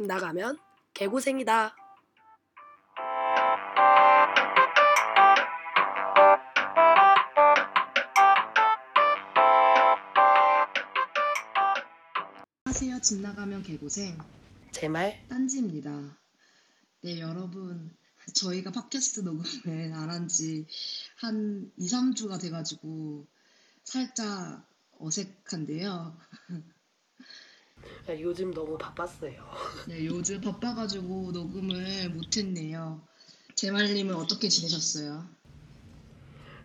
집 나가면 개고생이다. 안녕하세요. 집 나가면 개고생 제 말 딴지입니다. 네, 여러분. 저희가 팟캐스트 녹음을 안 한 지 한 2, 3주가 돼가지고 살짝 어색한데요. 요즘 너무 바빴어요. 네, 요즘 바빠가지고 녹음을 못했네요. 제말님은 어떻게 지내셨어요?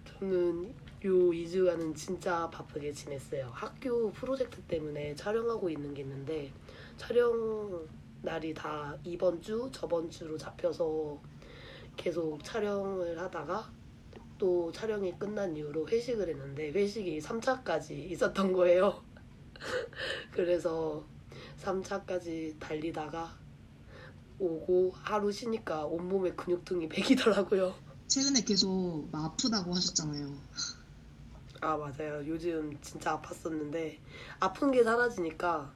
저는 요 2주간은 진짜 바쁘게 지냈어요. 학교 프로젝트 때문에 촬영하고 있는 게 있는데 촬영 날이 다 이번 주, 저번 주로 잡혀서 계속 촬영을 하다가 또 촬영이 끝난 이후로 회식을 했는데 회식이 3차까지 있었던 거예요. 그래서 3차까지 달리다가 오고 하루 쉬니까 온몸에 근육통이 배기더라고요. 최근에 계속 막 아프다고 하셨잖아요. 아 맞아요. 요즘 진짜 아팠었는데 아픈 게 사라지니까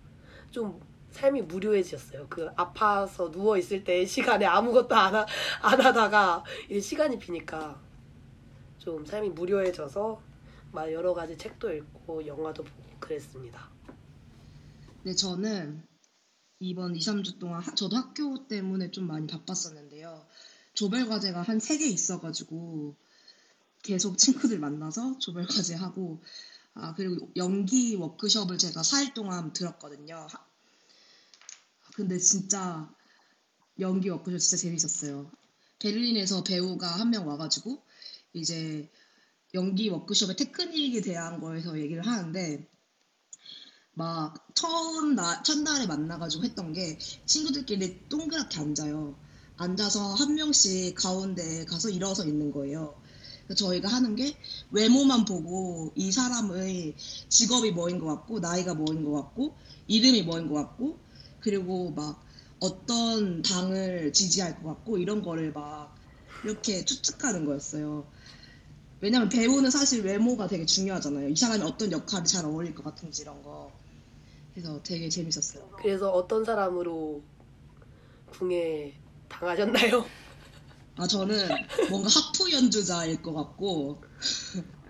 좀 삶이 무료해졌어요. 그 아파서 누워 있을 때 시간에 아무것도 안, 하, 안 하다가 이제 시간이 비니까 좀 삶이 무료해져서 막 여러 가지 책도 읽고 영화도 보고 그랬습니다. 네, 저는 이번 2, 3주 동안 하- 저도 학교 때문에 좀 많이 바빴었는데요. 조별 과제가 한 3개 있어가지고 계속 친구들 만나서 조별 과제 하고 아 그리고 연기 워크숍을 제가 4일 동안 들었거든요. 하- 근데 진짜 연기 워크숍 진짜 재밌었어요. 베를린에서 배우가 한 명 와가지고 이제 연기 워크숍의 테크닉에 대한 거에서 얘기를 하는데 막 처음 나 첫날에 만나가지고 했던 게 친구들끼리 동그랗게 앉아요. 앉아서 한 명씩 가운데 가서 일어서 있는 거예요. 저희가 하는 게 외모만 보고 이 사람의 직업이 뭐인 것 같고 나이가 뭐인 것 같고 이름이 뭐인 것 같고 그리고 막 어떤 당을 지지할 것 같고 이런 거를 막 이렇게 추측하는 거였어요. 왜냐면 배우는 사실 외모가 되게 중요하잖아요. 이 사람이 어떤 역할이 잘 어울릴 것 같은지 이런 거. 그래서 되게 재밌었어요. 그래서 어떤 사람으로 궁에 당하셨나요? 아 저는 뭔가 하프 연주자일 것 같고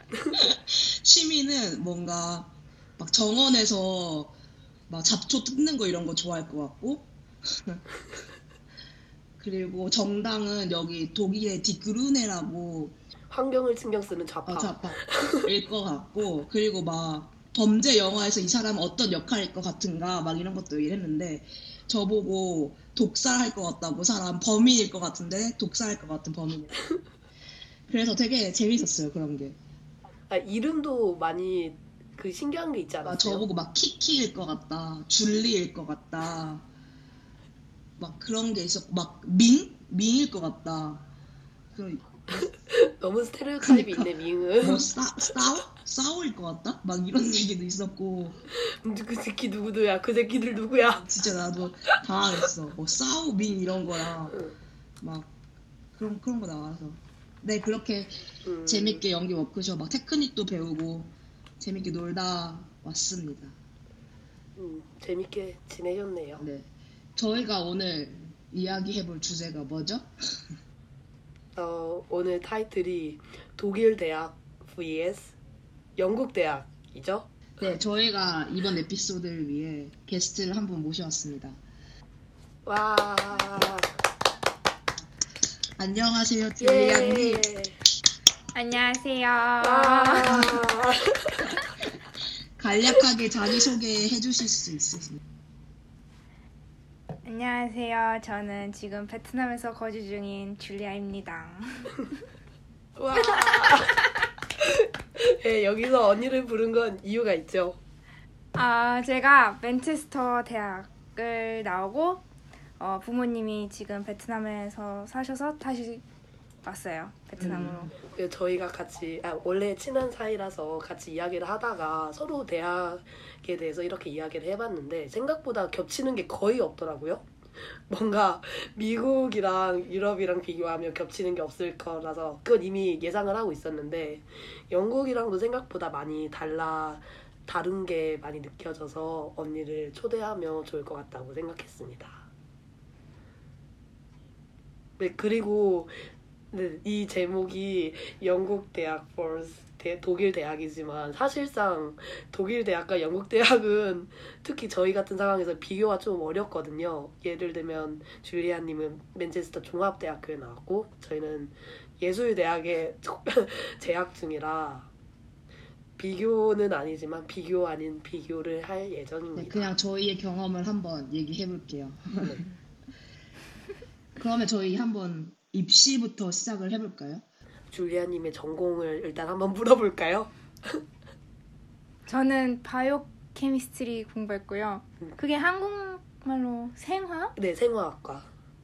취미는 뭔가 막 정원에서 막 잡초 뜯는 거 이런 거 좋아할 것 같고 그리고 정당은 여기 독일의 디그루네라고 환경을 신경 쓰는 좌파. 어, 좌파일 것 같고 그리고 막 범죄 영화에서 이 사람은 어떤 역할일 것 같은가 막 이런 것도 얘기를 했는데 저보고 독살할 것 같다고 사람 범인일 것 같은데 독살할 것 같은 범인 그래서 되게 재밌었어요 그런 게 아, 이름도 많이 그 신기한 게 있지 않았어요? 저보고 막 키키일 것 같다 줄리일 것 같다 막 그런 게 있었고 막 밍? 밍일 것 같다 그 너무 스테레오타입이 그러니까. 있네 밍은. 뭐 싸, 싸워? 싸워일 것 같다? 막 이런 얘기도 있었고 그 새끼 누구도야? 그 새끼들 누구야? 진짜 나도 당황했어. 뭐 싸우민 이런 거랑 응. 막 그런 그런 거 나와서. 네 그렇게 음, 재밌게 연기 워크숍 막 테크닉도 배우고 재밌게 놀다 왔습니다. 음, 재밌게 지내셨네요. 네 저희가 오늘 이야기해볼 주제가 뭐죠? 어, 오늘 타이틀이 독일 대학 vs 영국 대학이죠? 네 저희가 이번 에피소드를 위해 게스트를 한 분 모셔왔습니다. 와, 안녕하세요 딜리안님. 예. 안녕하세요. 와. 간략하게 자기 소개 해주실 수 있으신가요? 안녕하세요. 저는 지금 베트남에서 거주 중인 줄리아입니다. 와. 네, 여기서 언니를 부른 건 이유가 있죠. 아, 제가 맨체스터 대학을 나오고 어, 부모님이 지금 베트남에서 사셔서 다시 왔어요. 베트남으로. 그 저희가 같이 아, 원래 친한 사이라서 같이 이야기를 하다가 서로 대학에 대해서 이렇게 이야기를 해봤는데 생각보다 겹치는 게 거의 없더라고요. 뭔가 미국이랑 유럽이랑 비교하면 겹치는 게 없을 거라서 그건 이미 예상을 하고 있었는데 영국이랑도 생각보다 많이 달라 다른 게 많이 느껴져서 언니를 초대하면 좋을 것 같다고 생각했습니다. 네 그리고 네, 이 제목이 영국 대학 force 대- 독일 대학이지만 사실상 독일 대학과 영국 대학은 특히 저희 같은 상황에서 비교가 좀 어렵거든요. 예를 들면 줄리아님은 맨체스터 종합대학교에 나왔고 저희는 예술대학에 재학 중이라 비교는 아니지만 비교 아닌 비교를 할 네, 예정입니다. 그냥 저희의 경험을 한번 얘기해 볼게요. 네. 그러면 저희 한번 입시부터 시작을 해볼까요? 줄리아님의 전공을 일단 한번 물어볼까요? 저는 바이오 케미스트리 공부했고요. 음. 그게 한국말로 생화? 네, 생화학과.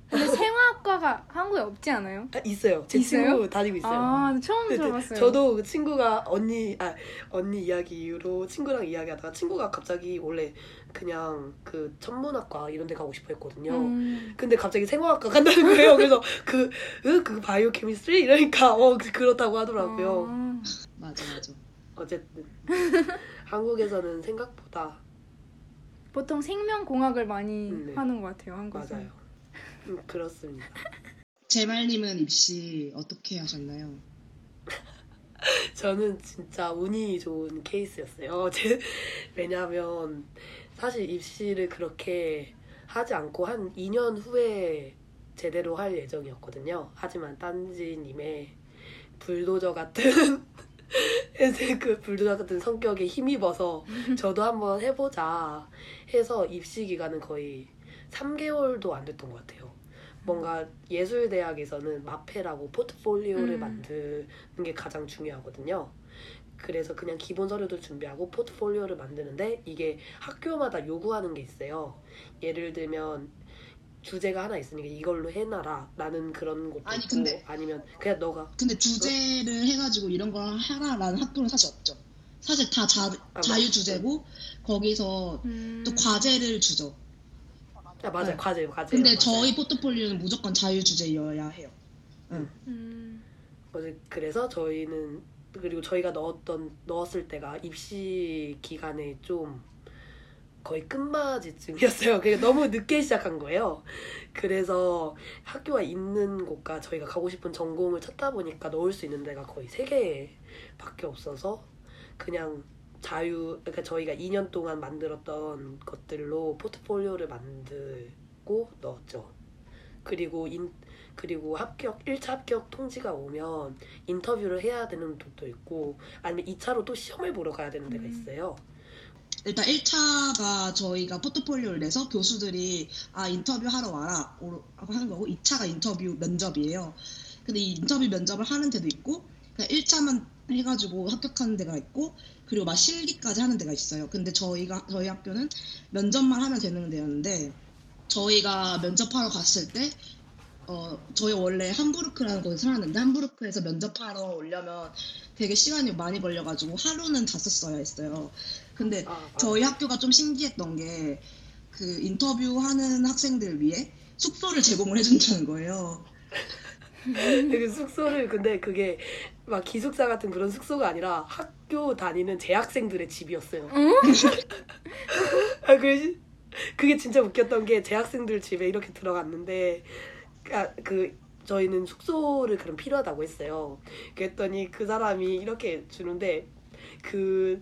근데 생화학과가 한국에 없지 않아요? 아, 있어요. 제 있어요? 친구 다니고 있어요. 아, 처음 네, 네. 들어봤어요. 저도 그 친구가 언니 아 언니 이야기 이후로 친구랑 이야기하다가 친구가 갑자기 원래 그냥 그 천문학과 이런 데 가고 싶어 했거든요. 음, 근데 갑자기 생화학과 간다는 거예요. 그래서 그, 으, 그 바이오 케미스트리 이러니까 어 그- 그렇다고 하더라고요. 아, 맞아 맞아. 어쨌든 한국에서는 생각보다 보통 생명공학을 많이 음, 네. 하는 것 같아요, 한국에서. 맞아요. 음, 그렇습니다. 제말님은 입시 어떻게 하셨나요? 저는 진짜 운이 좋은 케이스였어요. 제, 왜냐하면 사실 입시를 그렇게 하지 않고 한 2년 후에 제대로 할 예정이었거든요. 하지만 딴지님의 불도저 같은 그 불도저 같은 성격에 힘입어서 저도 한번 해보자 해서 입시 기간은 거의 3개월도 안 됐던 것 같아요. 뭔가 예술대학에서는 마페라고 포트폴리오를 음. 만드는 게 가장 중요하거든요. 그래서 그냥 기본 서류도 준비하고 포트폴리오를 만드는데 이게 학교마다 요구하는 게 있어요. 예를 들면 주제가 하나 있으니까 이걸로 해놔라 라는 그런 것도 아니, 있고 근데- 아니면 그냥 너가 근데 주제를 해가지고 이런 걸 하라라는 학교는 사실 없죠. 사실 다 자, 아, 자유 주제고 거기서 음, 또 과제를 주죠. 아 맞아요 네. 과제요 과제 근데 저희 포트폴리오는 무조건 자유 주제여야 해요. 음, 어제 그래서 저희는 그리고 저희가 넣었던 넣었을 때가 입시 기간에 좀 거의 끝맞이쯤이었어요. 그게 너무 늦게 시작한 거예요. 그래서 학교가 있는 곳과 저희가 가고 싶은 전공을 찾다 보니까 넣을 수 있는 데가 거의 세 개밖에 없어서 그냥 자유 그러니까 저희가 2년 동안 만들었던 것들로 포트폴리오를 만들고 넣었죠. 그리고 인 그리고 합격 1차 합격 통지가 오면 인터뷰를 해야 되는 곳도 있고 아니면 2차로 또 시험을 보러 가야 되는 데가 음. 있어요. 일단 1차가 저희가 포트폴리오를 내서 교수들이 아 인터뷰 하러 와라 하는 거고 2차가 인터뷰 면접이에요. 근데 이 인터뷰 면접을 하는 데도 있고 그냥 1차만 해가지고 합격하는 데가 있고 그리고 막 실기까지 하는 데가 있어요. 근데 저희가 저희 학교는 면접만 하면 되는 데였는데 저희가 면접하러 갔을 때 어, 저희 원래 함부르크라는 곳에 살았는데 함부르크에서 면접하러 오려면 되게 시간이 많이 걸려가지고 하루는 갔었어야 했어요. 근데 아, 아. 저희 학교가 좀 신기했던 게 그 인터뷰하는 학생들 위해 숙소를 제공을 해준다는 거예요. 그 숙소를 근데 그게 막 기숙사 같은 그런 숙소가 아니라 학교 다니는 재학생들의 집이었어요. 아, 그, 그게 진짜 웃겼던 게 재학생들 집에 이렇게 들어갔는데 아, 그 저희는 숙소를 그럼 필요하다고 했어요. 그랬더니 그 사람이 이렇게 주는데 그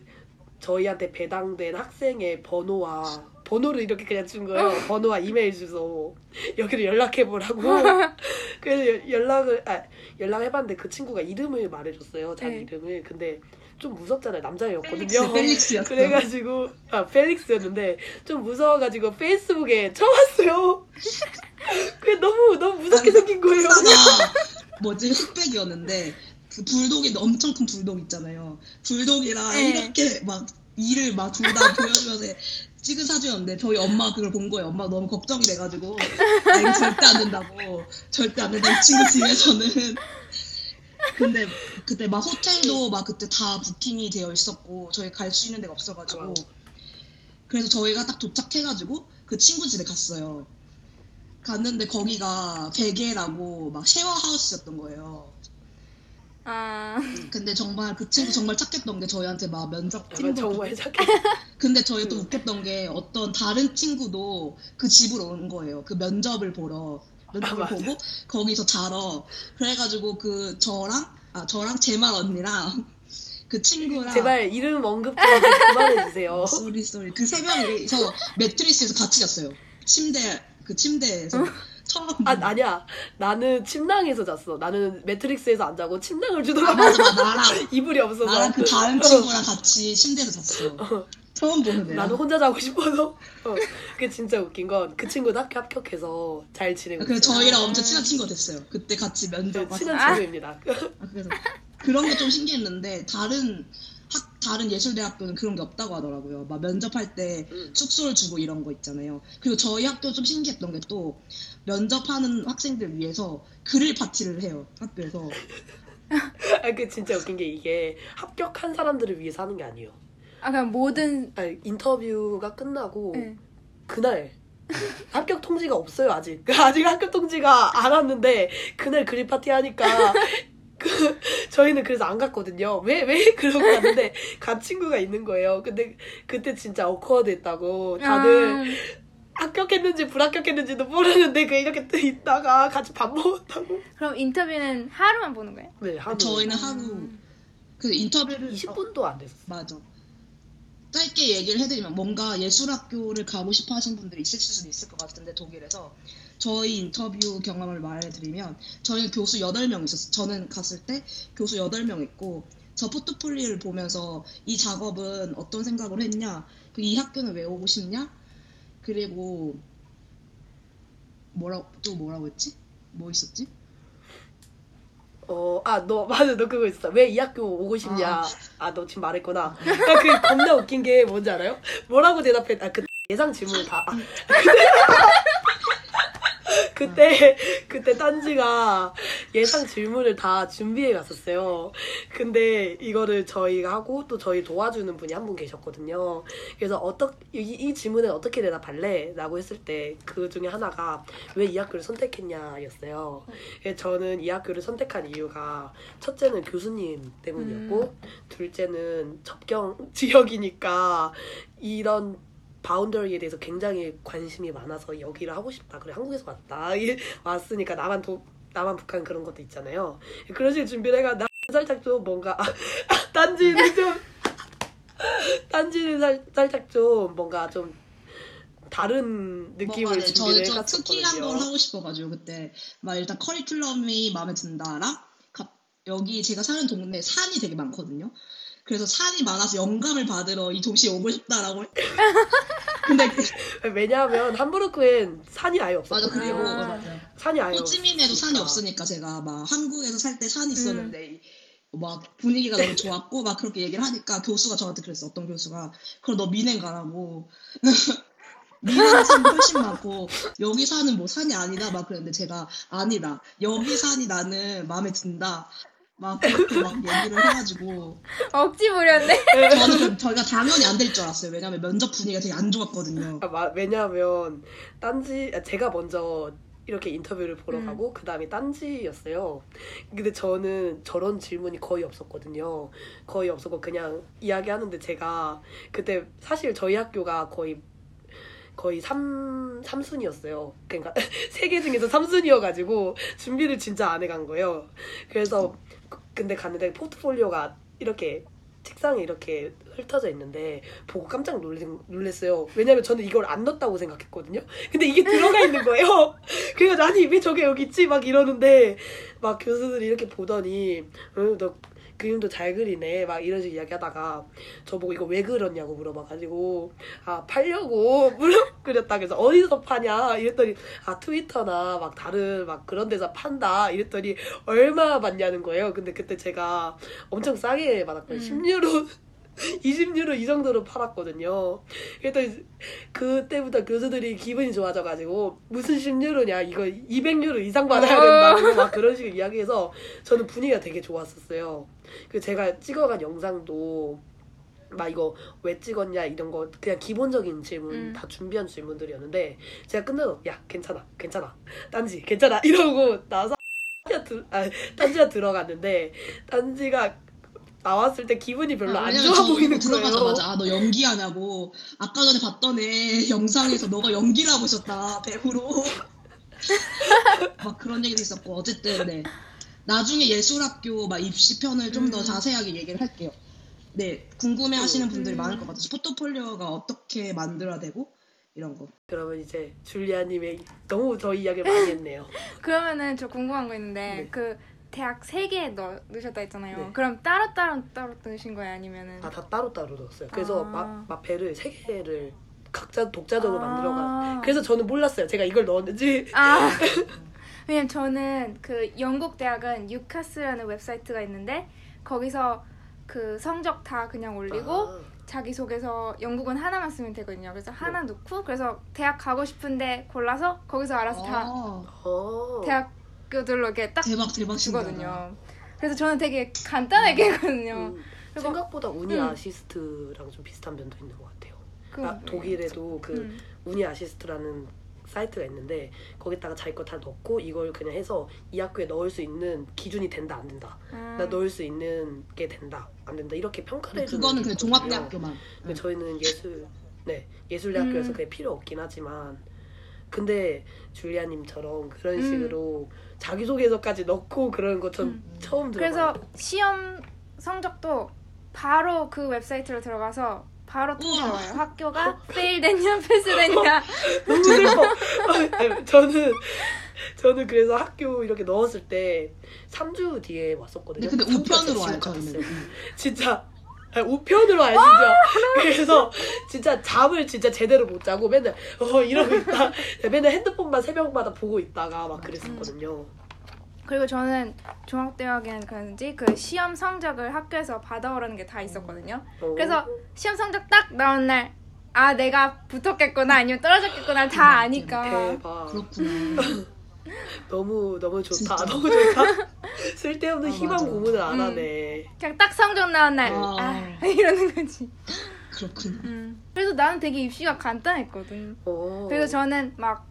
저희한테 배당된 학생의 번호와 번호를 이렇게 그냥 준 거예요. 번호와 이메일 주소 여기로 연락해 보라고. 그래서 여- 연락을 아 연락해 봤는데 그 친구가 이름을 말해 줬어요. 자기 네. 이름을. 근데 좀 무섭잖아요. 남자였거든요. 펠릭스, 펠릭스였어. 그래 가지고 아 펠릭스였는데 좀 무서워 가지고 페이스북에 쳐왔어요. 그게 너무 너무 무섭게 생긴 거예요. 뭐지 흑백이었는데 그 불독이 엄청 큰 불독 있잖아요. 불독이랑 네. 이렇게 막 이를 막 둘 다 보여주면서 찍은 사진이었는데 저희 엄마 그걸 본 거예요. 엄마 너무 걱정이 돼가지고 아, 이거 절대 안 된다고 절대 안 된다 이 친구 집에서는 근데 그때 막 호텔도 막 그때 다 부킹이 되어 있었고 저희 갈 수 있는 데가 없어가지고 그래서 저희가 딱 도착해가지고 그 친구 집에 갔어요. 갔는데 거기가 베개라고 막 쉐어 하우스였던 거예요. 아, 근데 정말 그 친구 정말 착했던 게 저희한테 막 면접 팀도 정말 착해. 근데 저희 또 웃겼던 게 어떤 다른 친구도 그 집으로 온 거예요. 그 면접을 보러. 면접을 아. 보고 거기서 자러 그래가지고 그 저랑 아 저랑 제말 언니랑 그 친구랑 제발 이름 언급 좀 그만해 주세요. sorry sorry 그 세 명이서 매트리스에서 같이 잤어요. 침대 그 침대에서 처음 아 아니야 나는 침낭에서 잤어. 나는 매트리스에서 안 자고 침낭을 아, 주더라고. 맞아 맞아 나랑 이불이 없어서. 나랑 그 다른 친구랑 같이 침대에서 잤어. 어, 처음 보는 애야. 나는 혼자 자고 싶어서. 어, 그게 진짜 웃긴 건 그 친구도 학교 합격해서 잘 지내고 그래서 있어요. 저희랑 엄청 친한 친구가 됐어요. 그때 같이 면접 네, 친한 때. 친구입니다. 아, 그래서 그런 게 좀 신기했는데 다른 학 다른 예술대학교는 그런 게 없다고 하더라고요. 막 면접할 때 음. 숙소를 주고 이런 거 있잖아요. 그리고 저희 학교 좀 신기했던 게 또 면접하는 학생들 위해서 그릴 파티를 해요. 학교에서. 아, 그 진짜 웃긴 게 이게 합격한 사람들을 위해서 하는 게 아니에요. 아 그냥 모든 아니, 인터뷰가 끝나고 네. 그날 합격 통지가 없어요 아직. 아직 합격 통지가 안 왔는데 그날 그림 파티 하니까 그 저희는 그래서 안 갔거든요. 왜 왜 그러고 갔는데 간 친구가 있는 거예요. 근데 그때 진짜 어커드했다고. 다들 아, 합격했는지 불합격했는지도 모르는데 그 이렇게 또 있다가 같이 밥 먹었다고. 그럼 인터뷰는 하루만 보는 거예요? 네 하루 저희는 하루 그 인터뷰를 20분도 안 됐어. 맞아. 짧게 얘기를 해드리면 뭔가 예술학교를 가고 싶어 하시는 분들이 있을 수도 있을 것 같은데 독일에서 저희 인터뷰 경험을 말해드리면 저희는 교수 8명 있었어요. 저는 갔을 때 교수 8명 있고 저 포트폴리오를 보면서 이 작업은 어떤 생각을 했냐 그이 학교는 왜 오고 싶냐 그리고 뭐라 또 뭐라고 했지? 뭐 있었지? 어, 아, 너, 맞아, 너 그거 있어. 왜 이 학교 오고 싶냐. 아. 아, 너 지금 말했구나. 아, 그 겁나 웃긴 게 뭔지 알아요? 뭐라고 대답했, 아, 그 예상 질문을 다. 아, 그때, 그때 딴지가 예상 질문을 다 준비해 갔었어요. 근데 이거를 저희가 하고 또 저희 도와주는 분이 한 분 계셨거든요. 그래서 어떻, 이, 이 질문에 어떻게 대답할래? 라고 했을 때 그 중에 하나가 왜 이 학교를 선택했냐 였어요. 그래서 저는 이 학교를 선택한 이유가 첫째는 교수님 때문이었고 둘째는 접경 지역이니까 이런 바운더리에 대해서 굉장히 관심이 많아서 여기를 하고 싶다. 그래 한국에서 왔다. 이- 왔으니까 남한 도 남한 북한 그런 것도 있잖아요. 그런 식으로 준비를 해가 나 살짝 좀 뭔가 딴지는 좀 딴지는 살, 살짝 좀 뭔가 좀 다른 느낌을 네, 준비를 저는 좀 특이한 걸. 하고 싶어가지고 그때 막 일단 커리큘럼이 마음에 든다랑 갑- 여기 제가 사는 동네 산이 되게 많거든요. 그래서 산이 많아서 영감을 받으러 이 도시에 오고 싶다라고. 근데 그- 왜냐하면 함부르크엔 산이 아예 맞아 없었거든요. 그리고 아. 맞아요. 산이 아예 호찌민에도 산이 없으니까. 제가 막 한국에서 살 때 산이 있었는데 막 분위기가 너무 좋았고 막 그렇게 얘기를 하니까 교수가 저한테 그랬어 어떤 교수가 그럼 너 민행 가라고 민행 산이 훨씬 많고 여기 사는 뭐 산이 아니다 막 그랬는데 제가 아니다 여기 산이 나는 마음에 든다 막 그렇게 막 얘기를 해가지고 억지 부렸네. 저는 그- 저희가 당연히 안 될 줄 알았어요 왜냐면 면접 분위기가 되게 안 좋았거든요 아, 마- 왜냐하면 딴지 아, 제가 먼저 이렇게 인터뷰를 보러 음. 가고 그 다음에 딴지였어요. 근데 저는 저런 질문이 거의 없었거든요. 거의 없었고 그냥 이야기하는데 제가 그때 사실 저희 학교가 거의 거의 3, 삼순위였어요 그러니까 세 개 중에서 3순위여가지고 준비를 진짜 안 해간 거예요. 그래서 근데 갔는데 포트폴리오가 이렇게 책상에 이렇게 흩어져 있는데 보고 깜짝 놀래, 놀랐어요. 왜냐면 저는 이걸 안 넣었다고 생각했거든요. 근데 이게 들어가 있는 거예요. 그래서 아니 왜 저게 여기 있지? 막 이러는데 막 교수들이 이렇게 보더니 응, 너 그림도 잘 그리네. 막 이런 식으로 이야기하다가 저보고 이거 왜 그렸냐고 물어봐가지고 아 팔려고 물어 그렸다 그래서 어디서 파냐? 이랬더니 아 트위터나 막 다른 막 그런 데서 판다. 이랬더니 얼마 받냐는 거예요. 근데 그때 제가 엄청 싸게 받았거든요. 음. 10유로 20유로 이 정도로 팔았거든요. 그랬더니 그때부터 교수들이 기분이 좋아져가지고 무슨 10유로냐 이거 200유로 이상 받아야 된다고 막 그런 식으로 이야기해서 저는 분위기가 되게 좋았었어요. 그 제가 찍어간 영상도 막 이거 왜 찍었냐 이런 거 그냥 기본적인 질문 음. 다 준비한 질문들이었는데 제가 끝나서 야 괜찮아 괜찮아. 딴지 괜찮아. 이러고 나서 아, 딴지가 들어갔는데 딴지가 나왔을 때 기분이 별로 안 왜냐면 좋아 저 보이는 거예요. 들어가자마자 아, 너 연기하냐고 아까 전에 봤던 애 영상에서 너가 연기를 하고 있었다 배우로 막 그런 얘기도 있었고 어쨌든 네 나중에 예술학교 막 입시편을 좀더 음. 자세하게 얘기를 할게요. 네 궁금해 하시는 분들이 음. 많을 것 같아서 포트폴리오가 어떻게 만들어야 되고 이런 거. 그러면 이제 줄리아님의 너무 저 이야기를 많이 했네요. 그러면은 저 궁금한 거 있는데 네. 그 대학 세개 넣, 넣으셨다 했잖아요. 네. 그럼 따로 따로 따로 넣으신 거예요, 아니면은? 아 다 따로 따로 넣었어요. 그래서 아. 마, 마페를 세 개를 각자 독자적으로 아. 만들어가. 그래서 저는 몰랐어요. 제가 이걸 넣었는지. 아 왜냐면 저는 그 영국 대학은 유카스라는 웹사이트가 있는데 거기서 그 성적 다 그냥 올리고 아, 자기 소개서 영국은 하나만 쓰면 되거든요. 그래서 하나 네. 넣고 그래서 대학 가고 싶은데 골라서 거기서 알아서 다 아, 어. 대학 교들로 이렇게 딱 대박 대박 신기하다. 주거든요. 그래서 저는 되게 간단하게 했거든요. 음, 그리고- 생각보다 우니 음. 아시스트랑 좀 비슷한 면도 있는 것 같아요. 그 아, 독일에도 그 음. 우니 아시스트라는 사이트가 있는데 거기다가 자기 거 다 넣고 이걸 그냥 해서 이 학교에 넣을 수 있는 기준이 된다 안 된다. 아, 나 넣을 수 있는 게 된다 안 된다 이렇게 평가를 해주는 그거는 게 그냥 있거든요. 종합대학교만. 근데 저희는 예술 네 예술대학교에서 음. 그게 필요 없긴 하지만 근데 줄리아님처럼 그런 음. 식으로 자기소개서까지 넣고 거전 음. 처음 들어봐요. 그래서 시험 성적도 바로 그 웹사이트로 들어가서 바로 통보와요. 학교가 페일됐냐 패스됐냐. 너무 슬퍼. 저는 저는 그래서 학교 이렇게 넣었을 때 3주 뒤에 왔었거든요. 근데, 근데 3주가 우편으로 와요. 저희는. 음. 진짜 우편으로 진짜. 그래서 진짜 잠을 진짜 제대로 못 자고 맨날 어 이러고 있다. 맨날 핸드폰만 새벽마다 보고 있다가 막 그랬었거든요. 그리고 저는 종합대학엔 그런지 그 시험 성적을 학교에서 받아오라는 게 다 있었거든요. 어. 그래서 시험 성적 딱 나온 날, 아 내가 붙었겠구나 아니면 떨어졌겠구나 다 아니까. 대박. 그렇구나. 너무 너무 좋다. 진짜. 너무 좋다. 쓸데없는 아, 희망 맞아. 고문을 안 음. 하네. 그냥 딱 성적 나온 날, 아. 아 이러는 거지. 그렇구나. 음. 그래서 나는 되게 입시가 간단했거든. 어. 그래서 저는 막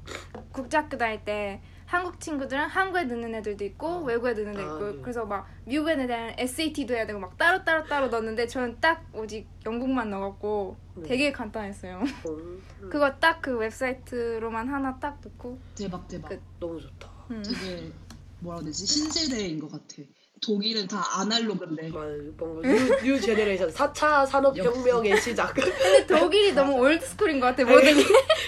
국제학교 다닐 때 한국 친구들은 한국에 넣는 애들도 있고 외국에 넣는 애도 아, 있고 네. 그래서 막 미국에 애는 SAT도 해야 되고 막 따로 따로 따로 넣었는데 저는 딱 오직 영국만 넣었고 네. 되게 간단했어요. 어, 음, 그거 딱 그 웹사이트로만 하나 딱 넣고 대박 대박. 그- 너무 좋다. 음. 되게 뭐라 해야 되지 신세대인 것 같아. 독일은 다 아날로그인데. 막 뭔가 new, new generation 4차 산업혁명의 시작. 근데 독일이 너무 old school인 것 같아 모든 게.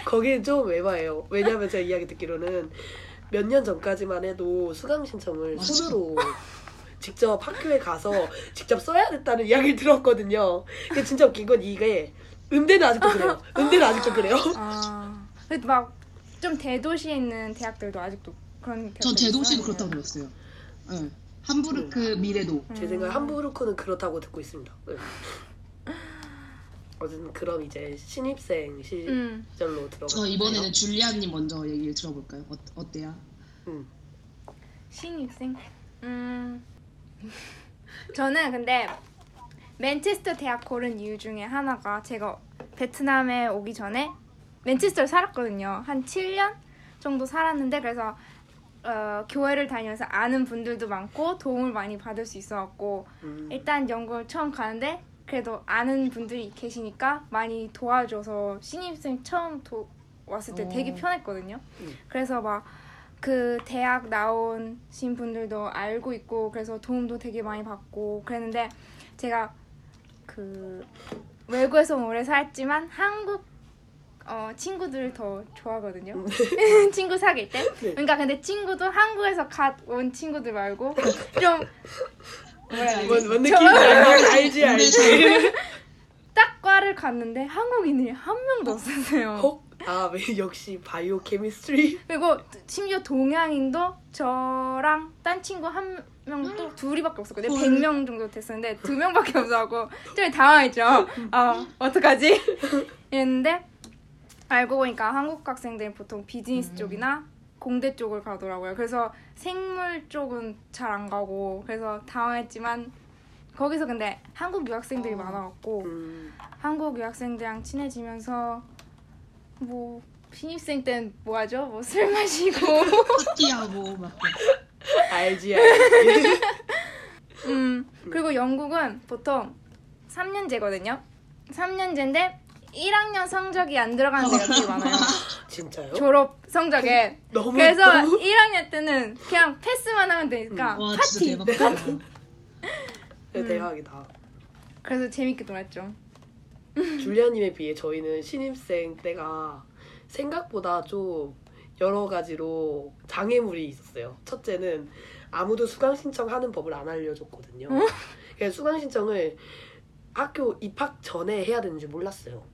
거기는 좀 에바예요. 왜냐면 제가 이야기 듣기로는 몇 년 전까지만 해도 수강 신청을 맞아. 손으로 직접 학교에 가서 직접 써야 됐다는 이야기를 들었거든요. 근데 진짜 웃긴 건 이게 음대는 아직도 그래요. 음대는 아직도 그래요. 아, 막좀 대도시에 있는 대학들도 아직도 그런. 제도시도 있어요. 그렇다고 들었어요. 네. 함부르크 미래도. 제 생각에 함부르크는 그렇다고 듣고 있습니다. 네. 어쨌든 그럼 이제 신입생 음. 시절로 들어가. 저 이번에는 줄리안님 먼저 얘기를 들어볼까요? 어, 어때요? 음. 신입생? 음. 저는 근데 맨체스터 대학 고른 이유 중에 하나가 제가 베트남에 오기 전에 맨체스터를 살았거든요. 한 7년 정도 살았는데 그래서 어, 교회를 다니면서 아는 분들도 많고 도움을 많이 받을 수 있어갖고 음. 일단 영국을 처음 가는데 그래도 아는 분들이 계시니까 많이 도와줘서 신입생 처음 도, 왔을 때 되게 어. 편했거든요. 음. 그래서 막 그 대학 나오신 분들도 알고 있고 그래서 도움도 되게 많이 받고 그랬는데 제가 그 외국에서 오래 살지만 한국 어, 친구들을 더 좋아하거든요. 친구 사귈 때. 네. 그러니까 근데 친구도 한국에서 갓 온 친구들 말고 좀 뭔? 뭔 저- 느낌인지 알지 알지 알지. 딱 과를 갔는데 한국인이 한 명도 없었어요. 혹? 아, 왜 역시 바이오 케미스트리? 그리고 심지어 동양인도 저랑 딴 친구 한 명도 둘이밖에 없었거든요. 헐. 100명 정도 됐었는데 두 명밖에 없어갖고 좀 당황했죠. 아 어떡하지? 이랬는데 알고 보니까 한국 학생들이 보통 비즈니스 음. 쪽이나 공대 쪽을 가더라고요. 그래서 생물 쪽은 잘 안 가고 그래서 당황했지만 거기서 근데 한국 유학생들이 어. 많아갖고 음, 한국 유학생들이랑 친해지면서 뭐 신입생 땐 뭐 하죠? 뭐 술 마시고 파티하고 막. 알지 알지. 음 그리고 영국은 보통 3년제거든요. 3년제인데 1학년 성적이 안 들어가는 데가 되게 많아요. 진짜요? 졸업 성적에. 너무 그래서 너무 1학년 때는 그냥 패스만 하면 되니까 와 파티. 진짜 대박이다. 네, 대박이다. 그래서 재밌게 놀았죠. 줄리아님에 비해 저희는 신입생 때가 생각보다 좀 여러 가지로 장애물이 있었어요. 첫째는 아무도 수강 신청하는 법을 안 알려줬거든요. 그래서 수강 신청을 학교 입학 전에 해야 되는지 몰랐어요.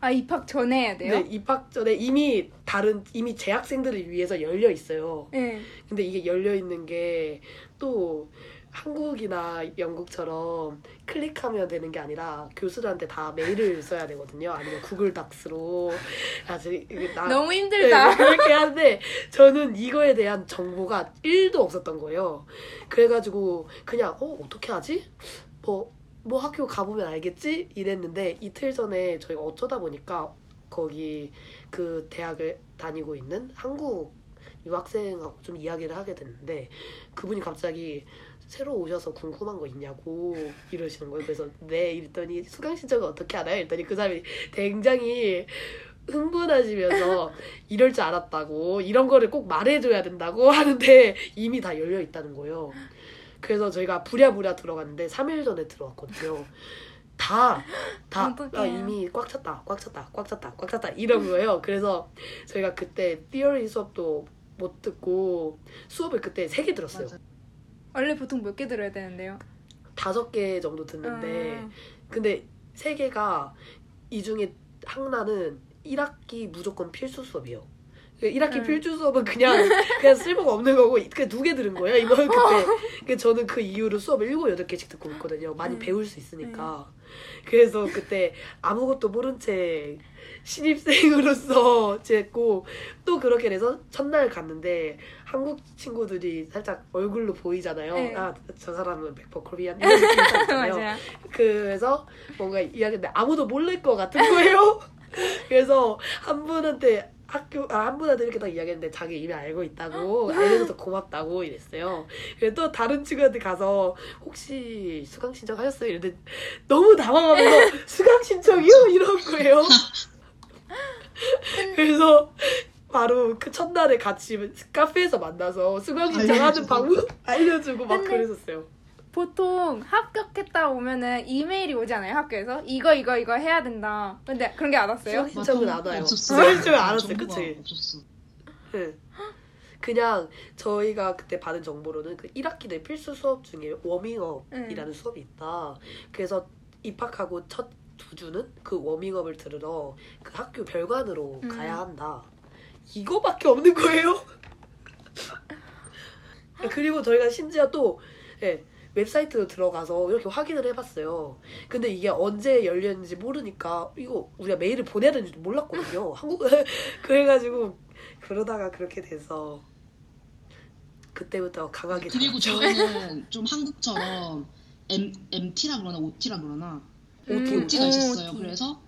아 입학 전에 해야 돼요? 근데 입학 전에 이미 다른 이미 재학생들을 위해서 열려 있어요. 네. 근데 이게 열려 있는 게 또 한국이나 영국처럼 클릭하면 되는 게 아니라 교수들한테 다 메일을 써야 되거든요. 아니면 구글 닥스로 아직 나 너무 네, 힘들다. 그렇게 하는데 저는 이거에 대한 정보가 1도 없었던 거예요. 그래가지고 그냥 어 어떻게 하지? 뭐, 뭐 학교 가보면 알겠지? 이랬는데 이틀 전에 저희가 어쩌다 보니까 거기 그 대학을 다니고 있는 한국 유학생하고 좀 이야기를 하게 됐는데 그분이 갑자기 새로 오셔서 궁금한 거 있냐고 이러시는 거예요. 그래서 네 이랬더니 수강 신청을 어떻게 하나요? 이랬더니 그 사람이 굉장히 흥분하시면서 이럴 줄 알았다고 이런 거를 꼭 말해줘야 된다고 하는데 이미 다 열려 있다는 거예요. 그래서 저희가 부랴부랴 들어갔는데 3일 전에 들어왔거든요. 다, 다, 어떡해. 아, 이미 꽉 찼다, 꽉 찼다, 꽉 찼다, 꽉 찼다, 이런 거예요. 그래서 저희가 그때 티어리 수업도 못 듣고 수업을 그때 3개 들었어요. 맞아. 원래 보통 몇 개 들어야 되는데요? 다섯 개 정도 듣는데 음. 근데 세 개가 이 중에 하나는 1학기 무조건 필수 수업이에요. 1학기 음. 필수 수업은 그냥 그냥 쓸모가 없는 거고 그 두 개 들은 거예요. 이번 그때. 그 저는 그 이후로 수업을 일곱 여덟 개씩 듣고 있거든요. 많이 음. 배울 수 있으니까. 그래서 그때 아무것도 모른 채 신입생으로서 지냈고 또 그렇게 돼서 첫날 갔는데 한국 친구들이 살짝 얼굴로 보이잖아요. 네. 아저 사람은 100% 코리안 이런 느낌이 있잖아요. 맞아요. 그래서 뭔가 이야기인데 아무도 모를 것 같은 거예요. 그래서 한 분한테 학교 아, 한 분한테 이렇게 딱 이야기했는데 자기 이미 알고 있다고 알려줘서 고맙다고 이랬어요. 그래서 또 다른 친구한테 가서 혹시 수강 신청하셨어요? 이랬는데 너무 당황하면서 수강 신청이요? 이런 거예요. 그래서 바로 그 첫날에 같이 카페에서 만나서 수강 신청하는 알려주고. 방법 알려주고 막 그랬었어요. 보통 합격했다 오면은 이메일이 오잖아요 학교에서 이거 이거 이거 해야 된다. 근데 그런 게 안 왔어요? 신청은 안 와요. 없었어. 왔어요. 정보가 그치? 없었어. 네. 그냥 저희가 그때 받은 정보로는 그 1학기 내 필수 수업 중에 워밍업이라는 수업이 있다. 그래서 입학하고 첫 두 주는 그 워밍업을 들으러 그 학교 별관으로 음. 가야 한다. 이거밖에 없는 거예요. 그리고 저희가 심지어 또 예, 웹사이트로 들어가서 이렇게 확인을 해봤어요. 근데 이게 언제 열렸는지 모르니까 이거 우리가 메일을 보내야 되는지도 몰랐거든요. 한국 그래가지고 그러다가 그렇게 돼서 그때부터 강하게 그리고. 저희는 좀 한국처럼 M, MT라 그러나 OT라 그러나 OT, 음, OT가 어, 있었어요. OT. 그래서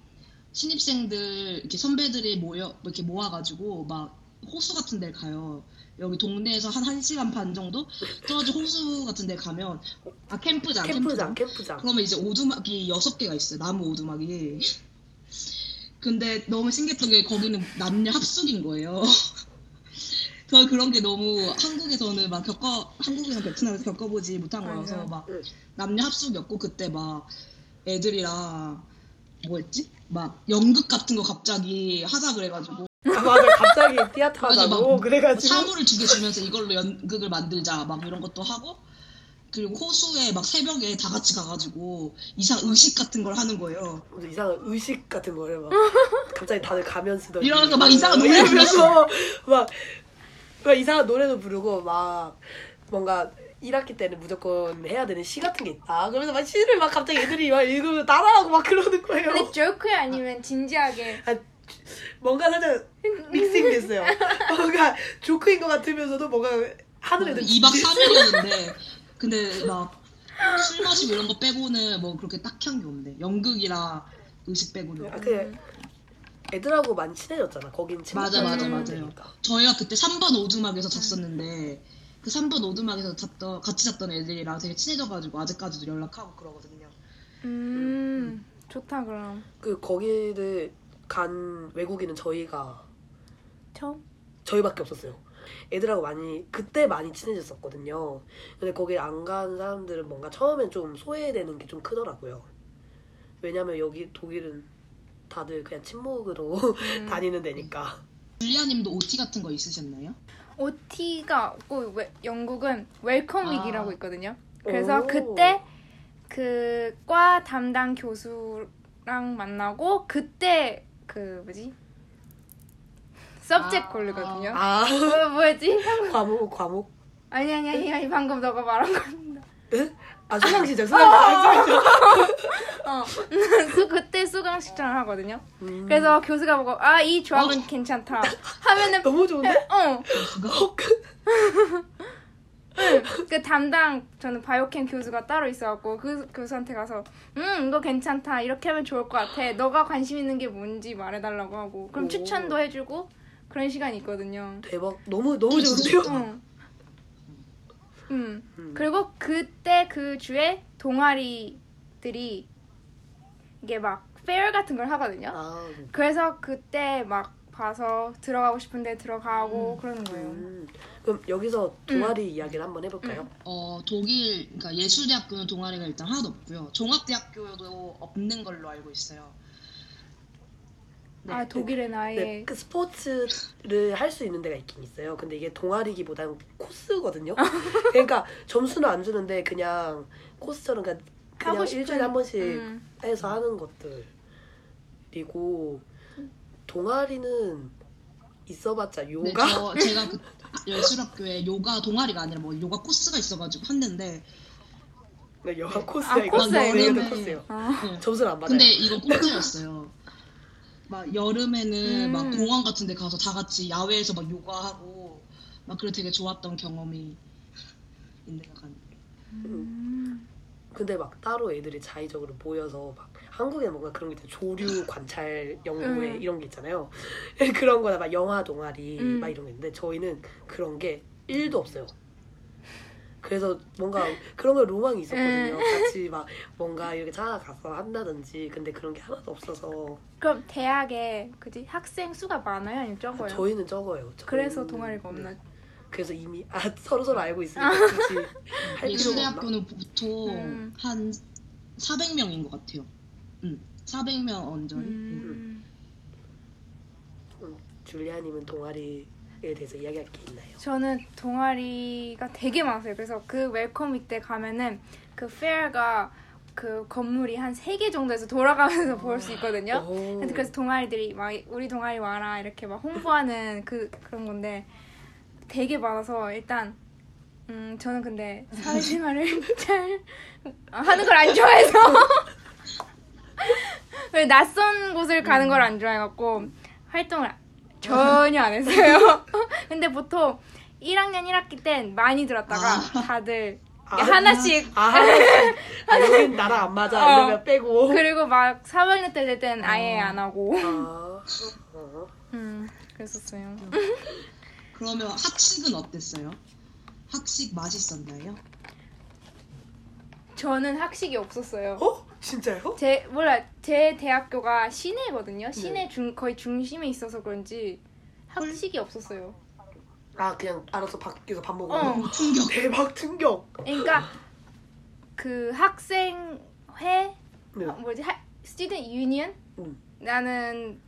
신입생들 이렇게 선배들이 모여 뭐 이렇게 모아가지고 막 호수 같은 데 가요. 여기 동네에서 한 1시간 반 정도 떨어진 호수 같은 데 가면 아 캠프장 캠프장 캠프장 그러면 이제 오두막이 여섯 개가 있어요. 나무 오두막이. 근데 너무 신기했던 게 거기는 남녀 합숙인 거예요. 저 그런 게 너무 한국에서는 막 겪어 한국이나 베트남에서 겪어보지 못한 거라서. 막 응. 남녀 합숙이었고 그때 막 애들이랑 뭐였지? 막 연극 같은 거 갑자기 하자 그래가지고 아 맞아 갑자기 티아트 맞아, 하자고 막 그래가지고 사물을 두 개 주면서 이걸로 연극을 만들자 막 이런 것도 하고 그리고 호수에 막 새벽에 다 같이 가가지고 이상 의식 같은 걸 하는 거예요. 무슨 이상한 의식 같은 거를 막 갑자기 다들 가면 쓰더니 이러면서 막 이상한 노래 이러면서 막, 막 이상한 노래도 부르고 막 뭔가 1학기 때는 무조건 해야 되는 시 같은 게 있다. 그러면서 막 시를 막 갑자기 애들이 막 읽으면 따라하고 막 그러는 거예요. 근데 조크 아니면 진지하게 뭔가 살짝 믹싱 됐어요. 뭔가 조크인 것 같으면서도 뭔가 하는 애들 2박 3일이었는데 근데 막 술 마시고 이런 거 빼고는 뭐 그렇게 딱히 한 게 없네. 연극이랑 의식 빼고는. 아, 그 애들하고 많이 친해졌잖아. 거긴 맞아, 맞아, 맞아요. 저희가 그때 3번 오두막에서 잤었는데 그 3번 오두막에서 잤던 같이 잤던 애들이랑 되게 친해져가지고 아직까지도 연락하고 그러거든요. 음 좋다 그럼. 그 거기를 간 외국인은 저희가 처음? 저희밖에 없었어요. 애들하고 많이 그때 많이 친해졌었거든요. 근데 거기 안 간 사람들은 뭔가 처음엔 좀 소외되는 게 좀 크더라고요. 왜냐면 여기 독일은 다들 그냥 친목으로 음. 다니는 데니까. 줄리아님도 OT 같은 거 있으셨나요? OT가 없고 웨- 영국은 welcome week이라고 아. 있거든요. 그래서 오. 그때 그 과 담당 교수랑 만나고 그때 그 뭐지? subject 아. 고르거든요. 아 뭐, 뭐였지? 과목 과목. 아니 아니 아니 아니 방금 너가 말한 거. 아 수강 시절 수강 시절. 어. 수- 그때 수강 시청을 하거든요. 음. 그래서 교수가 보고 아 이 조합은 괜찮다 하면은 너무 좋은데? 어. 어, 그- 응, 그 담당 저는 바이오캠 교수가 따로 있어갖고 그 교수한테 가서 음 이거 괜찮다 이렇게 하면 좋을 것 같아 너가 관심 있는 게 뭔지 말해달라고 하고 그럼 오. 추천도 해주고 그런 시간이 있거든요. 대박 너무 너무 좋은데요? 응. 음. 음. 그리고 그때 그 주에 동아리들이 이게 막 페어 같은 걸 하거든요. 아, 그래서 그때 막 봐서 들어가고 싶은데 들어가고 그러는 거예요. 음. 그럼 여기서 동아리 이야기를 한번 해볼까요? 어 독일 그러니까 예술대학교는 동아리가 일단 하나도 없고요. 종합대학교도 없는 걸로 알고 있어요. 아 독일엔 아예 네, 그 스포츠를 할 수 있는 데가 있긴 있어요. 근데 이게 동아리기보다는 코스거든요. 그러니까 점수는 안 주는데 그냥 코스처럼 그냥, 그냥 하고 싶은- 일주일에 한 번씩 음. 해서 하는 것들이고 동아리는 있어봤자 네, 요가 저 제가 그 예술학교에 요가 동아리가 아니라 뭐 요가 코스가 있어가지고 했는데 네, 요가 코스야 아, 이거 코스예요? 네, 여름에- 코스예요. 아. 네. 점수는 안 받아요. 근데 이거 공짜였어요. 막 여름에는 음. 막 공원 같은 데 가서 다 같이 야외에서 막 요가하고 막 그래 되게 좋았던 경험이 있는 것 같아요. 음. 근데 막 따로 애들이 자의적으로 모여서 막 한국에 뭔가 그런 게 있잖아요. 조류 관찰 연구회 음. 이런 게 있잖아요. 그런 거나 막 영화 동아리 음. 막 이런 게 있는데 저희는 그런 게 1도 없어요. 그래서 뭔가 그런 거 로망이 있었거든요. 음. 같이 막 뭔가 이렇게 찾아가서 한다든지 근데 그런 게 하나도 없어서 그럼 대학에 그지 학생 수가 많아요 아니면 적어요? 저희는 적어요. 저희는- 그래서 동아리가 없나? 네. 그래서 이미 아 서로 서로 알고 있으니까 굳이 할 필요가 없나? 예술대학교는 보통 음. 한 400명인 것 같아요. 음, 400명 언저리. 음. 줄리아님은 동아리에 대해서 이야기할 게 있나요? 저는 동아리가 되게 많았어요. 그래서 그 welcome week때 가면은 그 fair가 그 건물이 한 세 개 정도에서 돌아가면서 볼 수 있거든요. 오. 근데 그래서 동아리들이 막 우리 동아리 와라 이렇게 막 홍보하는 그 그런 건데 되게 많아서 일단 음 저는 근데 사회생활을 잘 하는 걸 안 좋아해서 왜 낯선 곳을 가는 걸 안 좋아해갖고 활동을 전혀 안 했어요. 근데 보통 1학년 1학기 땐 많이 들었다가 다들 아, 하나씩 아, 하나씩. 아, 여긴 나랑 안 맞아. 어. 이러면 빼고. 그리고 막 3학년 때될땐 아예 안 하고 아, 어. 음 그랬었어요. 그러면 학식은 어땠어요? 학식 맛있었나요? 저는 학식이 없었어요. 어? 진짜요? 제 몰라 제 대학교가 시내거든요. 시내 중 거의 중심에 있어서 그런지 학식이 없었어요. 아, 그냥 알아서 밖에서 밥 먹어. 어. 어, 충격. 대박 충격. 그러니까 그 학생회 네. 어, 뭐지 하, student union 음. 라는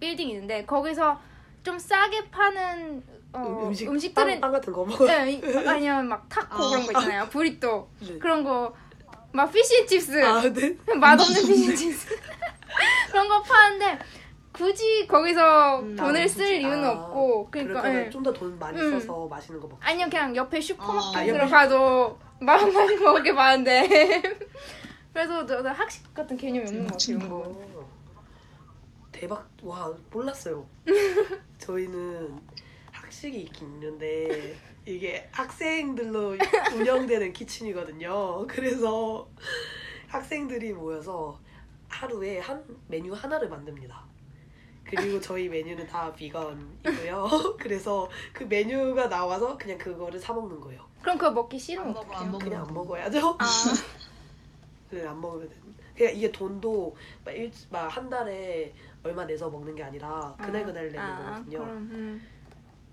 빌딩이 있는데 거기서 좀 싸게 파는 어, 음, 식 음식들은 빵, 빵 같은 거 먹어. 네, 이- 아니면 막 타코 아. 그런 거 있잖아요. 브리또 네. 그런 거 막 fish chips 아, 네. 맛없는 fish chips 그런 거 파는데 굳이 거기서 음, 돈을 아, 쓸 굳이. 이유는 아, 없고 그러니까 거면 예. 좀더 돈 많이 음. 써서 맛있는 거 먹고. 아니면 그냥 옆에 슈퍼마켓으로 아, 가도 마음 많이 먹을 게 많은데 그래서 저는 학식 같은 개념이 없는 것 같아요. 거. 어. 대박. 와, 몰랐어요. 저희는 학식이 있긴 있는데 이게 학생들로 운영되는 키친이거든요. 그래서 학생들이 모여서 하루에 한 메뉴 하나를 만듭니다. 그리고 저희 메뉴는 다 비건이고요. 그래서 그 메뉴가 나와서 그냥 그거를 사 먹는 거예요. 그럼 그거 먹기 싫으면 안 먹어, 어떡해요? 안 먹어. 그냥 안 먹어야죠. 아, 그냥 안 먹으면 돼. 그냥 이게 돈도 막 한 달에 얼마 내서 먹는 게 아니라 그날 그날 내는 아, 거거든요. 그럼 음.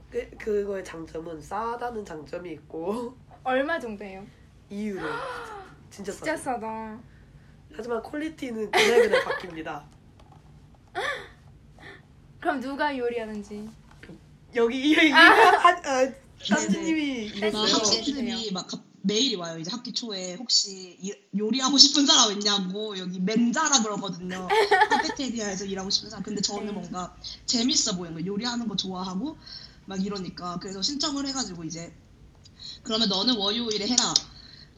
그 그거의 장점은 싸다는 장점이 있고 얼마 정도예요? 이유는 진짜 진짜 싸. 싸다. 하지만 퀄리티는 그날 그날 바뀝니다. 그럼 누가 요리하는지. 여기 이한 아, 딴지님이 막 이랬어요. 혹시- 학생들이 막 갑- 메일이 와요. 이제 학기 초에 혹시 이- 요리하고 싶은 사람 있냐고 여기 멘자라 그러거든요. 카페테리아에서 일하고 싶은 사람. 근데 저는 네. 뭔가 재밌어 보이는 거예요. 요리하는 거 좋아하고 막 이러니까 그래서 신청을 해가지고 이제 그러면 너는 월요일에 해라.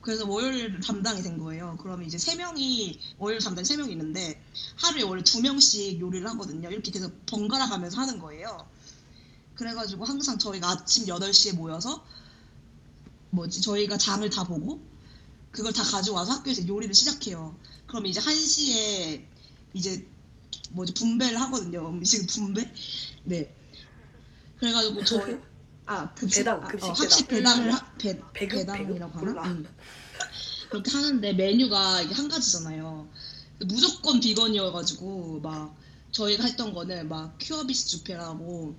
그래서 월요일 담당이 된 거예요. 그러면 이제 세 명이 월요일 담당 세 명이 있는데 하루에 원래 두 명씩 요리를 하거든요. 이렇게 계속 번갈아 가면서 하는 거예요. 그래가지고 항상 저희가 아침 8시에 모여서 뭐지 저희가 장을 다 보고 그걸 다 가져와서 학교에서 요리를 시작해요. 그럼 이제 1시에 이제 뭐지 분배를 하거든요. 음식 분배? 네. 그래가지고 저희 아 급식 배당, 아, 급식 어, 학식 배당을 하, 배, 배급? 배당이라고 배급? 하나? 응. 그렇게 하는데 메뉴가 이게 한 가지잖아요. 무조건 비건이어가지고 막 저희가 했던 거는 막 큐어비스 주페라고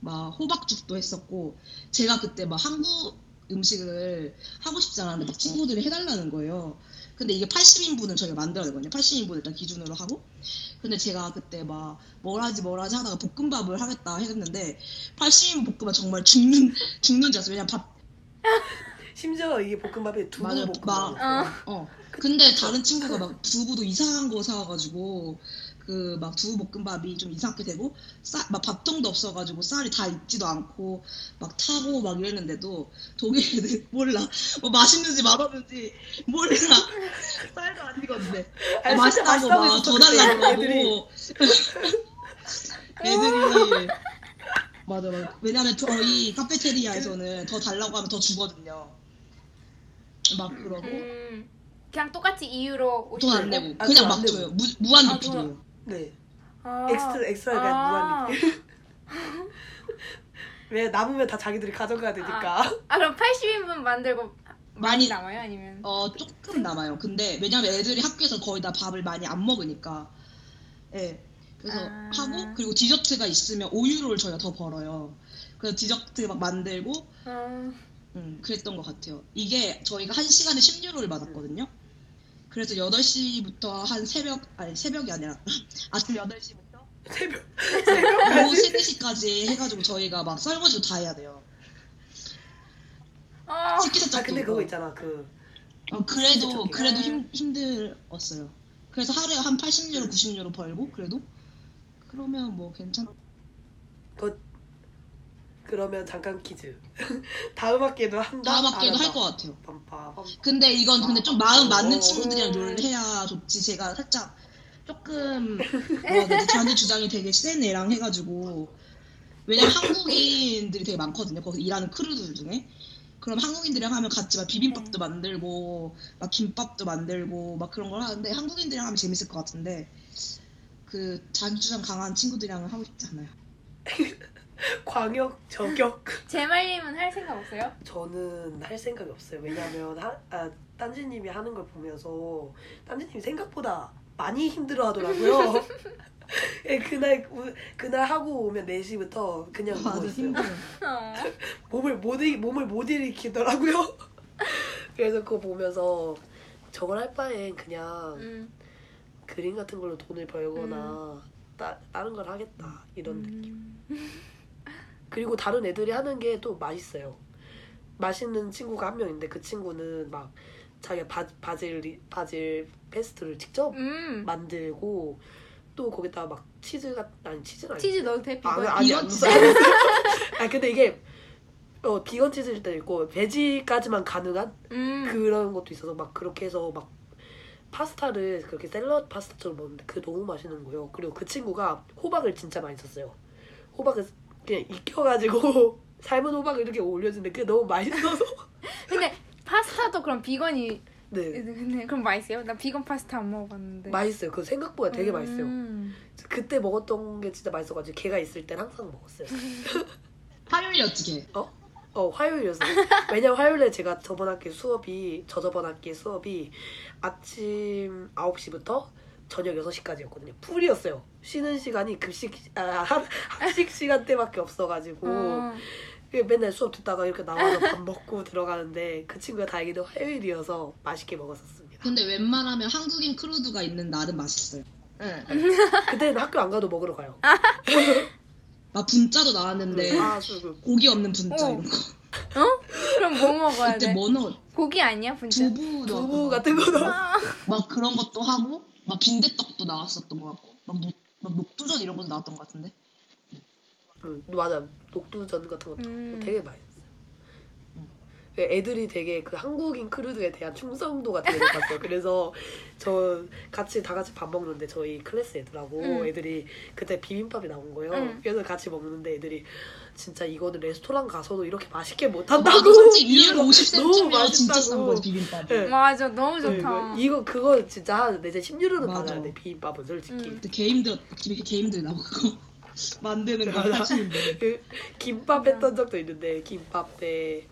막 호박죽도 했었고 제가 그때 막 한국 음식을 하고 싶지 않았는데 막 친구들이 해달라는 거예요. 근데 이게 80인분을 저희가 만들어야 되거든요. 80인분 일단 기준으로 하고. 근데 제가 그때 막 뭘 하지 뭘 하지 하다가 볶음밥을 하겠다 했는데 80인분 볶음밥 정말 죽는 죽는 줄 알았어요. 왜냐면 밥 심지어 이게 볶음밥이 두부 맞아요. 볶음밥. 막- 어. 근데 다른 친구가 막 두부도 이상한 거 사와가지고 그 막 두부 볶음밥이 좀 이상하게 되고 쌀, 막 밥통도 없어가지고 쌀이 다 익지도 않고 막 타고 막 이랬는데도 독일 애들 몰라. 뭐 맛있는지 맛없는지 몰라. 쌀도 안 익었는데. 어, 진짜 맛있다고 막 더 달라고 애들이. 하고 애들이. 맞아 맞아. 왜냐면 저희 카페테리아에서는 더 달라고 하면 더 주거든요. 막 그러고. 음. 그냥 똑같이 이유로 돈안 오시는 내고. 아, 그냥 돈안 막. 줘요. 무, 무한 아, 리필이에요 네. 아. extra extra가 아. 무한 리필. 왜 남으면 다 자기들이 가져가야 되니까. 아 그럼 80인분 만들고 많이 남아요? 아니면? 어 조금 남아요 근데 왜냐면 애들이 학교에서 거의 다 밥을 많이 안 먹으니까 예 그래서 아. 하고 그리고 디저트가 있으면 5유로를 저희가 더 벌어요 그래서 디저트 막 만들고 어, 음, 그랬던 것 같아요. 이게 저희가 한 시간에 10유로를 받았거든요. 그래서 8시부터 한 새벽, 아니 새벽이 아니라 아침 8시부터 새벽 오후 새벽까지. 3, 4시까지 해가지고 저희가 막 설거지도 다 해야 돼요. 어, 식기세척도. 아 근데 그거 있잖아 그 어, 그래도, 식기세척이. 그래도 힘, 힘들었어요. 그래서 하루에 한 80유로, 90유로 벌고, 그래도? 그러면 뭐 괜찮, 그 러면 잠깐 퀴즈. 다음 학기에도 한다. 다음 학기에도 안 할? 것 같아요. 빰빰. 근데 이건 근데 좀 마음 맞는 어. 친구들이랑 요리를 해야 좋지. 제가 살짝 조금 해야 되지? 자기 주장이 되게 센 애랑 해가지고 왜냐면 한국인들이 되게 많거든요. 거기 일하는 크루들 중에. 그럼 한국인들이랑 하면 같이 막 비빔밥도 만들고 막 김밥도 만들고 막 그런 걸 하는데 한국인들이랑 하면 재밌을 것 같은데 그 자기 주장 강한 친구들이랑 하고 싶지 않아요. 광역 저격. 제말님은 할 생각 없어요? 저는 할 생각이 없어요. 왜냐면 하, 아, 딴지님이 하는 걸 보면서 딴지님이 생각보다 많이 힘들어 하더라고요. 예, 그날 우- 그날 하고 오면 4시부터 그냥. 힘들어. 어. 몸을 못 일, 몸을 못 일으키더라고요. 그래서 그거 보면서 저걸 할 바엔 그냥 음. 그림 같은 걸로 돈을 벌거나 따, 다른 걸 하겠다 이런 느낌. 음. 그리고 다른 애들이 하는 게 또 맛있어요. 맛있는 친구가 한 명인데 그 친구는 막 자기가 바, 바질 리- 바질 페스토를 직접 음. 만들고 또 거기다 막 치즈가 아니 치즈는 아니 치즈 넣어도 돼? 아, 비건? 아니 안 비건 넣어. 아 근데 이게 어 비건 치즈일 때도 있고 베지까지만 가능한 음. 그런 것도 있어서 막 그렇게 해서 막 파스타를 그렇게 샐러드 파스타처럼 먹는데 그게 너무 맛있는 거예요. 그리고 그 친구가 호박을 진짜 많이 썼어요. 호박을 그냥 익혀가지고 삶은 호박을 이렇게 올려주는데 그게 너무 맛있어서 근데 파스타도 그럼 비건이 네 근데 그럼 맛있어요? 나 비건 파스타 안 먹어봤는데. 맛있어요. 그 생각보다 되게 맛있어요. 음. 그때 먹었던 게 진짜 맛있어가지고 걔가 있을 땐 항상 먹었어요. 화요일이었지 걔. 어 화요일이었어요. 왜냐면 화요일에 제가 저번 학기 수업이 저 저번 학기 수업이 아침 9시부터 저녁 6시까지였거든요. full이었어요. 쉬는 시간이 급식 아, 한- 학식 시간대밖에 없어가지고 어. 맨날 수업 듣다가 이렇게 나와서 밥 먹고 들어가는데 그 친구가 다행히도 화요일이어서 맛있게 먹었었습니다. 근데 웬만하면 한국인 crew가 있는 날은 맛있어요. 응. 그때는 학교 안 가도 먹으러 가요. 막 분짜도 나왔는데 아, 그 고기 없는 분짜 어. 이런 거. 그럼 뭐 먹어야 그때 돼? 뭐 넣어? 고기 아니야 분짜? 두부 넣었던 두부 거 같은 거 넣어. 아, 막 그런 것도 하고 막 빈대떡도 나왔었던 것 같고 막, 녹, 막 녹두전 이런 것도 나왔던 것 같은데 응, 맞아. 녹두전 같은 것도 음. 되게 맛있어요. 애들이 되게 그 한국인 crew에 대한 충성도가 되게 높았어요. 그래서 저 같이 다 같이 밥 먹는데 저희 클래스 애들하고 음. 애들이 그때 비빔밥이 나온 거예요. 음. 그래서 같이 먹는데 애들이 진짜 이거는 레스토랑 가서도 이렇게 맛있게 나도 못한다고. 솔직히 위로 너무 50cm면 진짜 싼 맛있다고. 거지 비빔밥 네. 맞아 너무 네, 좋다. 이거, 이거 그거 진짜 한 이제 10유로는 맞아. 받아야 돼 비빔밥은 솔직히. 음. 그때 게임들 이렇게 게임들 나오고 만드는 거. 하시는데 그 김밥 했던 적도 있는데 김밥 때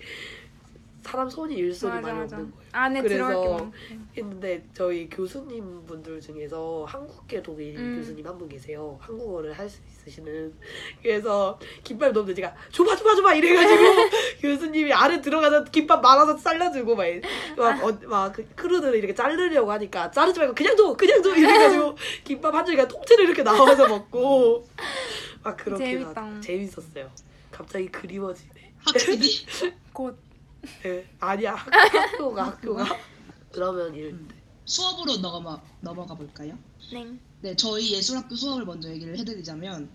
사람 손이 일손이 맞아 많이 맞아. 없는 거예요. 안에 그래서 들어갈 게 많고. 했는데 저희 교수님 분들 중에서 한국계 독일 음. 교수님 한 분 계세요. 한국어를 할 수 있으시는. 그래서 김밥 넣는데 제가 줘봐 줘봐 줘봐 이래가지고 교수님이 안에 들어가서 김밥 말아서 잘라주고 막, 막, 어, 막 그, 크루들을 이렇게 자르려고 하니까 자르지 말고 그냥 줘 그냥 줘 이래가지고 김밥 한 줄기가 통째로 이렇게 나와서 먹고 막 그렇게 재밌다. 막 재밌었어요. 갑자기 그리워지네. 확실히 곧 네, 아니야 학- 학교가 학교가 그러면 일 수업으로 넘어가, 넘어가 볼까요? 네. 네, 저희 예술학교 수업을 먼저 얘기를 해드리자면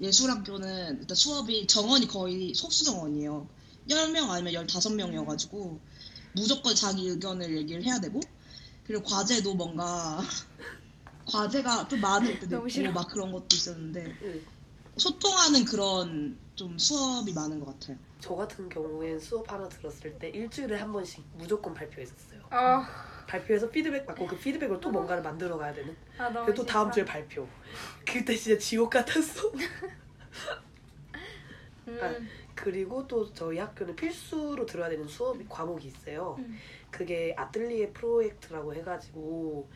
예술학교는 일단 수업이 정원이 거의 소수 정원이에요. 10명 아니면 15명이어가지고 무조건 자기 의견을 얘기를 해야 되고 그리고 과제도 뭔가 과제가 좀 많을 때도 너무 있고. 막 그런 것도 있었는데 응. 소통하는 그런 좀 수업이 많은 것 같아요. 저 같은 경우엔 수업 하나 들었을 때 일주일에 한 번씩 무조건 발표했었어요. 어. 발표해서 피드백 받고 그 피드백으로 또 뭔가를 만들어 가야 되는. 아 너무 그리고 또 다음 싫다. 주에 발표. 그때 진짜 지옥 같았어. 음. 그리고 또 저희 학교는 필수로 들어야 되는 수업 과목이 있어요. 음. 그게 아틀리에 프로젝트라고 해가지고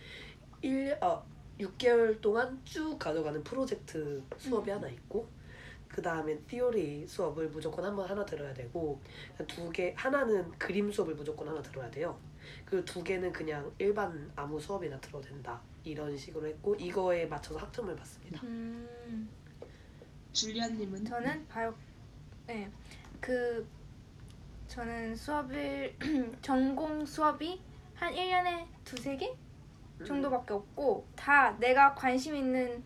1, 어, 6개월 동안 쭉 가져가는 프로젝트 수업이 음. 하나 있고 그 다음에 티오리 수업을 무조건 한번 하나 들어야 되고 두 개 하나는 그림 수업을 무조건 하나 들어야 돼요. 그리고 두 개는 그냥 일반 아무 수업이나 들어도 된다 이런 식으로 했고 이거에 맞춰서 학점을 받습니다. 음. 줄리아님은 저는 바이오 네. 그 저는 수업을 전공 수업이 한 1년에 두세 개 음. 정도밖에 없고 다 내가 관심 있는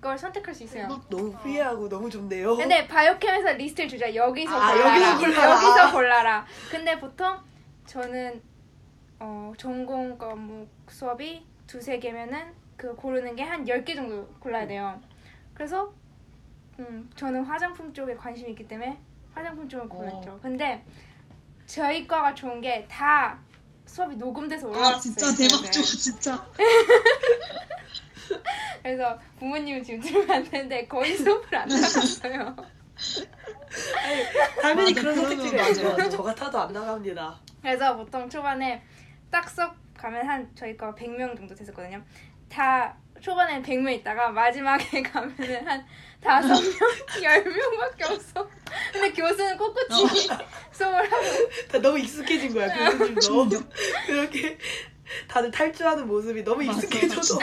걸 선택할 수 있어요. 너무 free하고 너무 좋네요. 근데 biochem에서 리스트를 주자. 여기서 아, 골라라. 여기서 골라라. 여기서 골라라. 근데 보통 저는 어, 전공 과목 수업이 두세 개면은 그 고르는 게한열개 정도 골라야 돼요. 그래서 음, 저는 화장품 쪽에 관심이 있기 때문에 화장품 쪽을 골랐죠. 근데 저희 과가 좋은 게 다 수업이 녹음돼서 올라왔어요. 아 진짜 대박 좋아 진짜 그래서 부모님은 지금 되는데 거의 수업을 안 나갔어요. 당연히 맞아, 그런 선택지가 맞아, 있죠. 맞아. 저 같아도 안 나갑니다. 그래서 보통 초반에 딱 수업 가면 한 저희 거 100명 정도 됐었거든요. 다 초반에 100명 있다가 마지막에 가면은 한 5명, 10명밖에 없어. 근데 교수는 꿋꿋이 수업을 하고 다 너무 익숙해진 거야 교수님도. 충격 그렇게 다들 탈주하는 모습이 너무 익숙해져서.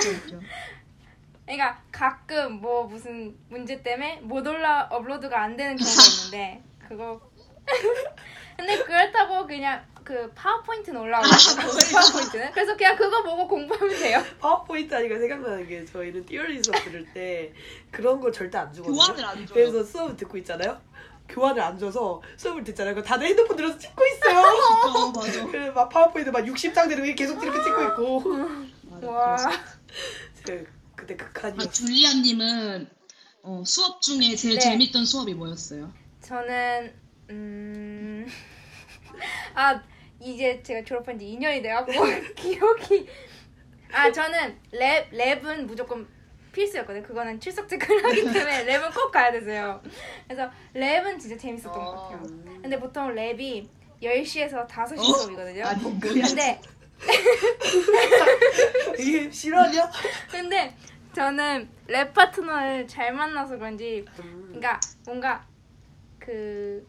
그러니까 가끔 뭐 무슨 문제 때문에 못 올라 업로드가 안 되는 경우가 있는데 그거 근데 그렇다고 그냥 그 파워포인트는 올라오거든요. 파워포인트는 그래서 그냥 그거 보고 공부하면 돼요. 파워포인트 하니까 생각나는 게 저희는 띠얼리 수업 들을 때 그런 걸 절대 안 주거든요. 교환을 안 줘요. 그래서 수업을 듣고 있잖아요. 교환을 안 줘서 수업을 듣잖아요. 다들 핸드폰 들어서 찍고 있어요. 어, 맞아 그래서 막 파워포인트 막 60장 되는 게 계속 이렇게 찍고 있고. 맞아 와. 그때 아, 극한이었어. 줄리아님은 어, 수업 중에 제일 네. 재밌던 수업이 뭐였어요? 저는 음. 아 이제 제가 졸업한 지 2년이 돼갖고 기억이 아 저는 랩 랩은 무조건 필수였거든요. 그거는 출석 체크를 하기 때문에 랩은 꼭 가야 됐어요. 그래서 랩은 진짜 재밌었던 것 같아요. 근데 보통 lab이 10시에서 5시 어? 수업이거든요. 아니? 근데 이게 실화냐? 근데 저는 lab 파트너를 잘 만나서 그런지 그러니까 뭔가 그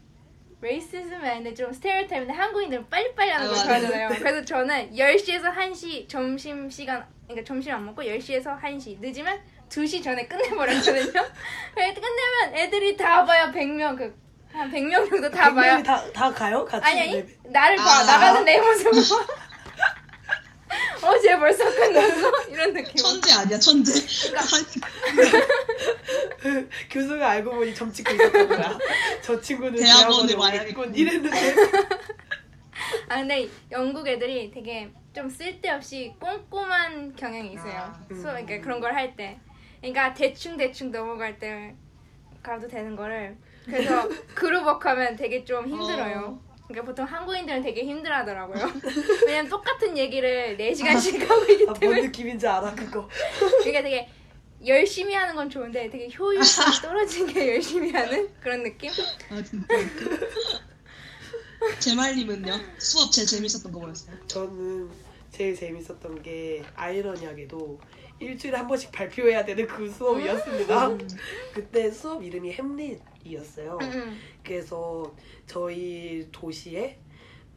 racism이 아닌데 좀 stereotype인데 한국인들은 빨리빨리 하는 아, 걸 맞아요. 좋아하잖아요. 그래서 저는 10시에서 1시 점심 시간 그러니까 점심 안 먹고 10시에서 1시 늦으면 2시 전에 끝내버렸거든요. 끝내면 애들이 다 봐요. 100명 그 한 100명 정도 다 봐요. 다, 다 가요? 같이? 아니 아니 네. 나를 봐 아. 나가는 내 모습 봐. 어제 벌써 끝났어 이런 느낌. 천재 아니야 천재. 교수가 알고 보니 점 찍고 있었던 거야. 저 친구는 대학원에 와야겠군. 이랬는데. 아 근데 영국 애들이 되게 좀 쓸데없이 꼼꼼한 경향이 있어요. 아, 수 음. 그러니까 그런 걸 할 때, 그러니까 대충 대충 넘어갈 때 가도 되는 거를 그래서 그룹워크 하면 되게 좀 힘들어요. 그러니까 보통 한국인들은 되게 힘들어하더라고요. 왜냐면 똑같은 얘기를 4 시간씩 하고 있기 아, 뭔 때문에 느낌인지 알아 그거. 그러니까 되게 열심히 하는 건 좋은데 되게 효율성이 떨어진 게 열심히 하는 그런 느낌? 아 진짜. 제말님은요? 수업 제일 재밌었던 거 뭐였어요? 저는 제일 재밌었던 게 아이러니하게도 일주일에 한 번씩 발표해야 되는 그 수업이었습니다. 음. 그때 수업 이름이 햄릿이었어요. 응, 응. 그래서 저희 도시에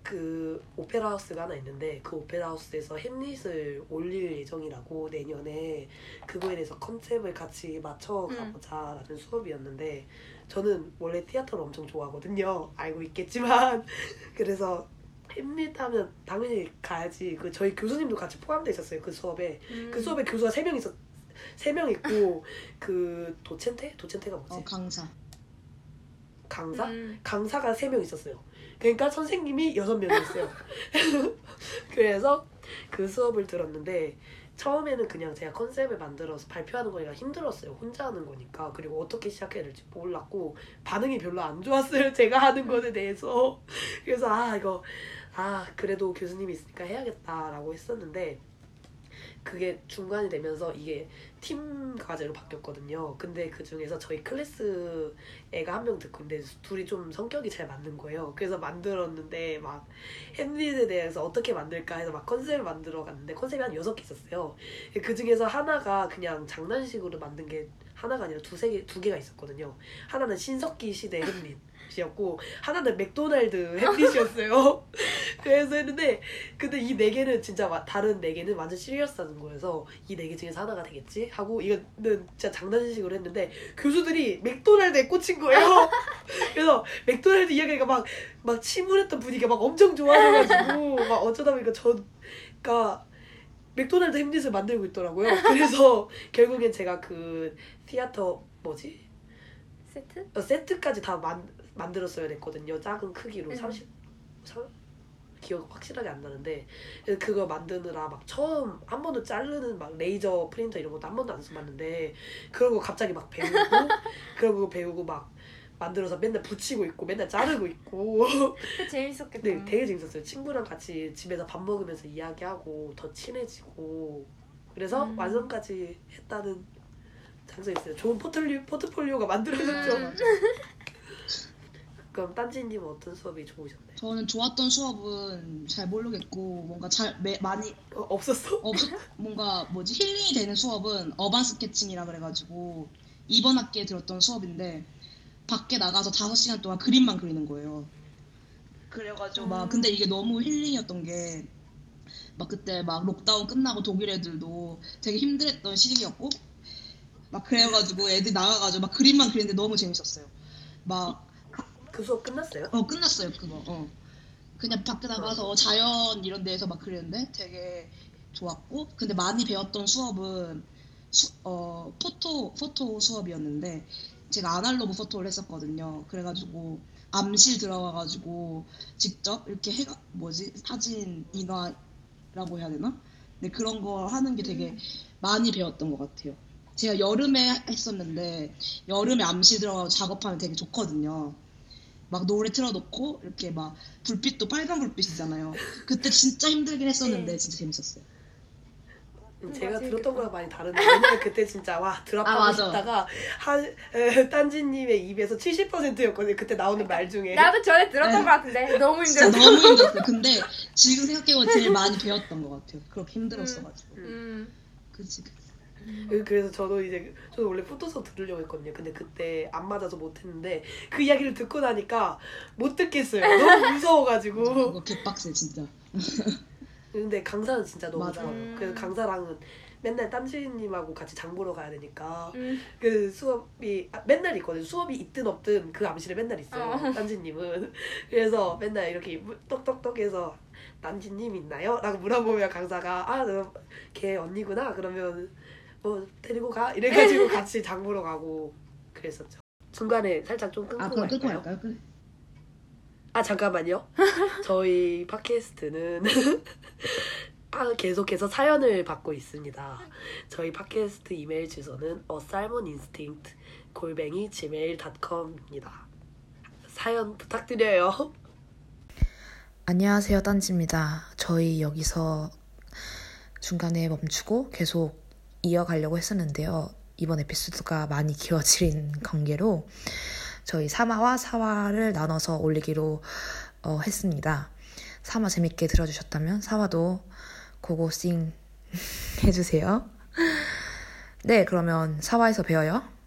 그 오페라 하우스가 하나 있는데 그 오페라 하우스에서 햄릿을 올릴 예정이라고 내년에 그거에 대해서 컨셉을 같이 맞춰 가보자라는 수업이었는데 저는 원래 티아트를 엄청 좋아하거든요. 알고 있겠지만 그래서 햄릿 하면 당연히 가야지. 그 저희 교수님도 같이 포함돼 있었어요. 그 수업에. 음. 그 수업에 교수가 세 명 있었 세명 있고 그 도첸테? 도첸테가 뭐지? 어 강사. 강사? 음. 강사가 세 명 있었어요. 그러니까 선생님이 여섯 명이었어요. 그래서 그 수업을 들었는데 처음에는 그냥 제가 컨셉을 만들어서 발표하는 거니까 힘들었어요. 혼자 하는 거니까. 그리고 어떻게 시작해야 될지 몰랐고 반응이 별로 안 좋았어요. 제가 하는 것에 대해서. 그래서 아 이거 아 그래도 교수님이 있으니까 해야겠다라고 했었는데 그게 중간이 되면서 이게 팀 과제로 바뀌었거든요. 근데 그 중에서 저희 클래스 애가 한 명 듣고 있는데 둘이 좀 성격이 잘 맞는 거예요. 그래서 만들었는데 막 햄릿에 대해서 어떻게 만들까 해서 막 컨셉을 만들어 갔는데 컨셉이 한 여섯 개 있었어요. 그 중에서 하나가 그냥 장난식으로 만든 게 하나가 아니라 두세 개, 두 개가 있었거든요. 하나는 신석기 시대 햄릿 이었고 하나는 맥도날드 햄릿이었어요. 그래서 했는데 근데 이 네 개는 진짜 와- 다른 네 개는 완전 시리어스한 거여서 이 네 개 중에서 하나가 되겠지 하고 이거는 진짜 장난식으로 했는데 교수들이 맥도날드에 꽂힌 거예요. 그래서 맥도날드 이야기가 막 막 침울했던 분위기가 막 엄청 좋아져가지고 막 어쩌다 보니까 저가 맥도날드 햄릿을 만들고 있더라고요. 그래서 결국엔 제가 그 Theater 뭐지 세트? 어, 세트까지 다 만, 만들었어야 됐거든요. 작은 크기로 음. 30 사- 기억 확실하게 안 나는데 그거 만드느라 막 처음 한 번도 자르는 막 레이저 프린터 이런 것도 한 번도 안 써봤는데 거 갑자기 막 배우고 거 배우고 막 만들어서 맨날 붙이고 있고 맨날 자르고 있고 그 재밌었겠다. 네 되게 재밌었어요. 친구랑 같이 집에서 밥 먹으면서 이야기하고 더 친해지고 그래서 음. 완성까지 했다는 장점이 있어요. 좋은 포트폴리오, 포트폴리오가 만들어졌죠. 음. 그럼 딴지님은 어떤 수업이 좋으셨나요? 저는 좋았던 수업은 잘 모르겠고 뭔가 잘 매, 많이 어, 없었어? 없 뭔가 뭐지 힐링이 되는 수업은 어반 스케칭이라 그래가지고 이번 학기에 들었던 수업인데 밖에 나가서 다섯 시간 동안 그림만 그리는 거예요. 그래가지고 막 음. 근데 이게 너무 힐링이었던 게 막 그때 막 록다운 끝나고 독일 애들도 되게 힘들었던 시기였고 막 그래가지고 애들 나가가지고 막 그림만 그리는데 너무 재밌었어요. 막 그 수업 끝났어요? 어 끝났어요 그거. 어. 그냥 밖에 나가서 자연 이런 데에서 막 그랬는데 되게 좋았고 근데 많이 배웠던 수업은 수, 어 포토 포토 수업이었는데 제가 아날로그 포토를 했었거든요. 그래가지고 암실 들어가가지고 직접 이렇게 해가 뭐지? 사진 인화라고 해야 되나? 근데 그런 거 하는 게 되게 많이 배웠던 것 같아요. 제가 여름에 했었는데 여름에 암실 들어가서 작업하면 되게 좋거든요 막 노래 틀어놓고 이렇게 막 불빛도 빨간 불빛이잖아요. 그때 진짜 힘들긴 했었는데 네. 진짜 재밌었어요. 음, 제가 들었던. 거랑 많이 다른데 왜냐면 그때 진짜 와 드랍하고 아. 싶다가 한 에, 딴지님의 입에서 70%였거든요 그때 나오는 말 중에 나도 전에 들었던 네. 것 같은데 너무 힘들었어. 너무 힘들었어요. 근데 지금 생각해보면 제일 많이 배웠던 것 같아요. 그렇게 힘들었어가지고. 음. 그치, 그치. 그- 그래서 저도 이제 저도 원래 포토서 들으려고 했거든요. 근데 그때 안 맞아서 못 했는데 그 이야기를 듣고 나니까 못 듣겠어요. 너무 무서워가지고. 그거 개빡세, 진짜. 근데 강사는 진짜 너무 맞아. 좋아요. 음. 그래서 강사랑은 맨날 딴지님하고 같이 장 보러 가야 되니까 음. 그 수업이 아, 맨날 있거든요. 수업이 있든 없든 그 암실에 맨날 있어요. 어. 딴지님은 그래서 맨날 이렇게 무- 똑똑똑해서 딴지님 있나요? 라고 물어보면 강사가 아걔 언니구나 그러면 뭐 데리고 가 이래가지고 같이 장 보러 가고 그랬었죠. 중간에 살짝 좀 끊고 아, 그럼 끊고 갈까요? 아 잠깐만요. 저희 팟캐스트는 아, 계속해서 사연을 받고 있습니다. 저희 팟캐스트 이메일 주소는 asalmoninstinct 골뱅이 gmail.com입니다. 사연 부탁드려요. 안녕하세요, 딴지입니다. 저희 여기서 중간에 멈추고 계속 이어가려고 했었는데요. 이번 에피소드가 많이 길어진 관계로 저희 3화와 4화를 나눠서 올리기로 어, 했습니다. 3화 재밌게 들어주셨다면 4화도 고고싱 해주세요. 네, 그러면 4화에서 봬요.